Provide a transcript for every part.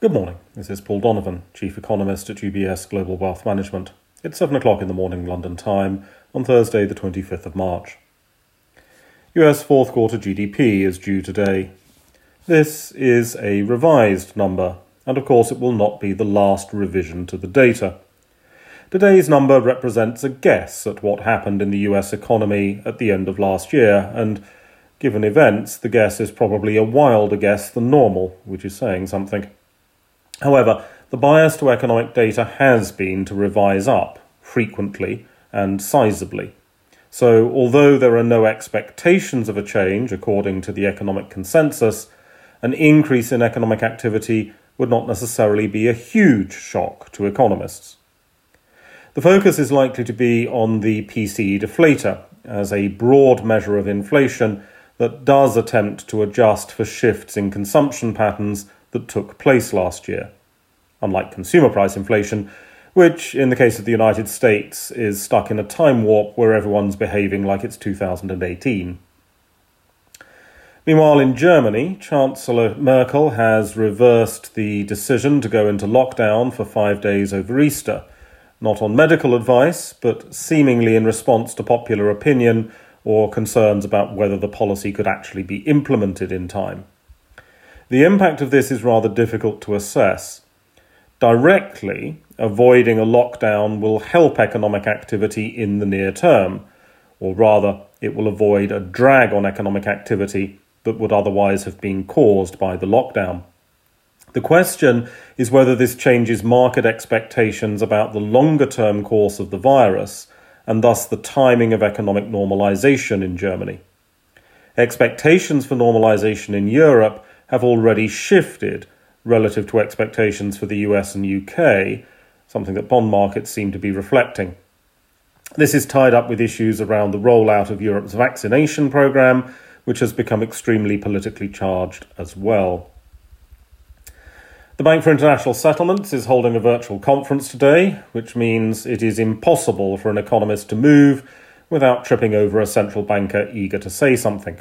Good morning. This is Paul Donovan, Chief Economist at UBS Global Wealth Management. It's 7 o'clock in the morning London time on Thursday, the 25th of March. US fourth quarter GDP is due today. This is a revised number, and of course, it will not be the last revision to the data. Today's number represents a guess at what happened in the US economy at the end of last year, and given events, the guess is probably a wilder guess than normal, which is saying something. However, the bias to economic data has been to revise up frequently and sizably. So, although there are no expectations of a change according to the economic consensus, an increase in economic activity would not necessarily be a huge shock to economists. The focus is likely to be on the PCE deflator as a broad measure of inflation that does attempt to adjust for shifts in consumption patterns that took place last year, unlike consumer price inflation, which, in the case of the United States, is stuck in a time warp where everyone's behaving like it's 2018. Meanwhile, in Germany, Chancellor Merkel has reversed the decision to go into lockdown for five days over Easter, not on medical advice, but seemingly in response to popular opinion or concerns about whether the policy could actually be implemented in time. The impact of this is rather difficult to assess. Directly, avoiding a lockdown will help economic activity in the near term, or rather, it will avoid a drag on economic activity that would otherwise have been caused by the lockdown. The question is whether this changes market expectations about the longer term course of the virus and thus the timing of economic normalization in Germany. Expectations for normalization in Europe have already shifted relative to expectations for the US and UK, something that bond markets seem to be reflecting. This is tied up with issues around the rollout of Europe's vaccination programme, which has become extremely politically charged as well. The Bank for International Settlements is holding a virtual conference today, which means it is impossible for an economist to move without tripping over a central banker eager to say something.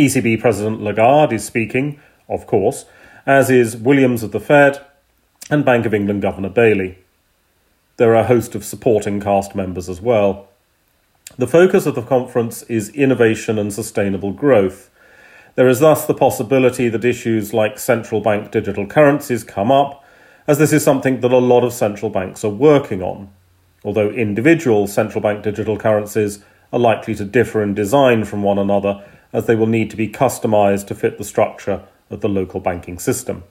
ECB President Lagarde is speaking, of course, as is Williams of the Fed and Bank of England Governor Bailey. There are a host of supporting cast members as well. The focus of the conference is innovation and sustainable growth. There is thus the possibility that issues like central bank digital currencies come up, as this is something that a lot of central banks are working on, although individual central bank digital currencies are likely to differ in design from one another as they will need to be customized to fit the structure of the local banking system.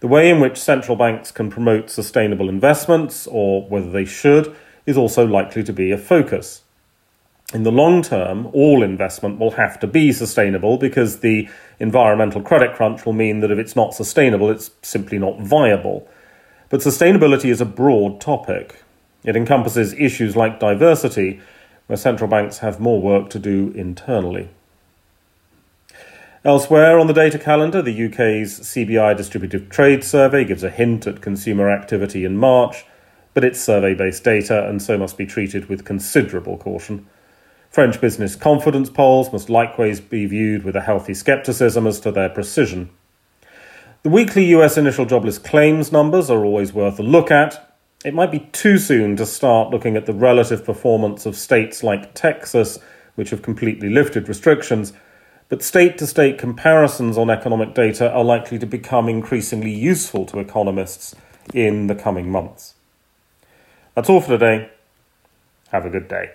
The way in which central banks can promote sustainable investments, or whether they should, is also likely to be a focus. In the long term, all investment will have to be sustainable because the environmental credit crunch will mean that if it's not sustainable, it's simply not viable. But sustainability is a broad topic. It encompasses issues like diversity, where central banks have more work to do internally. Elsewhere on the data calendar, the UK's CBI Distributive Trade Survey gives a hint at consumer activity in March, but it's survey based data and so must be treated with considerable caution. French business confidence polls must likewise be viewed with a healthy scepticism as to their precision. The weekly US initial jobless claims numbers are always worth a look at. It might be too soon to start looking at the relative performance of states like Texas, which have completely lifted restrictions but state to state comparisons on economic data are likely to become increasingly useful to economists in the coming months. That's all for today. Have a good day.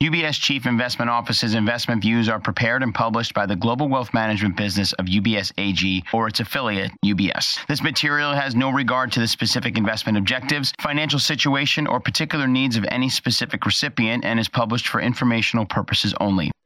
UBS Chief Investment Office's investment views are prepared and published by the global wealth management business of UBS AG or its affiliate, UBS. This material has no regard to the specific investment objectives, financial situation, or particular needs of any specific recipient and is published for informational purposes only.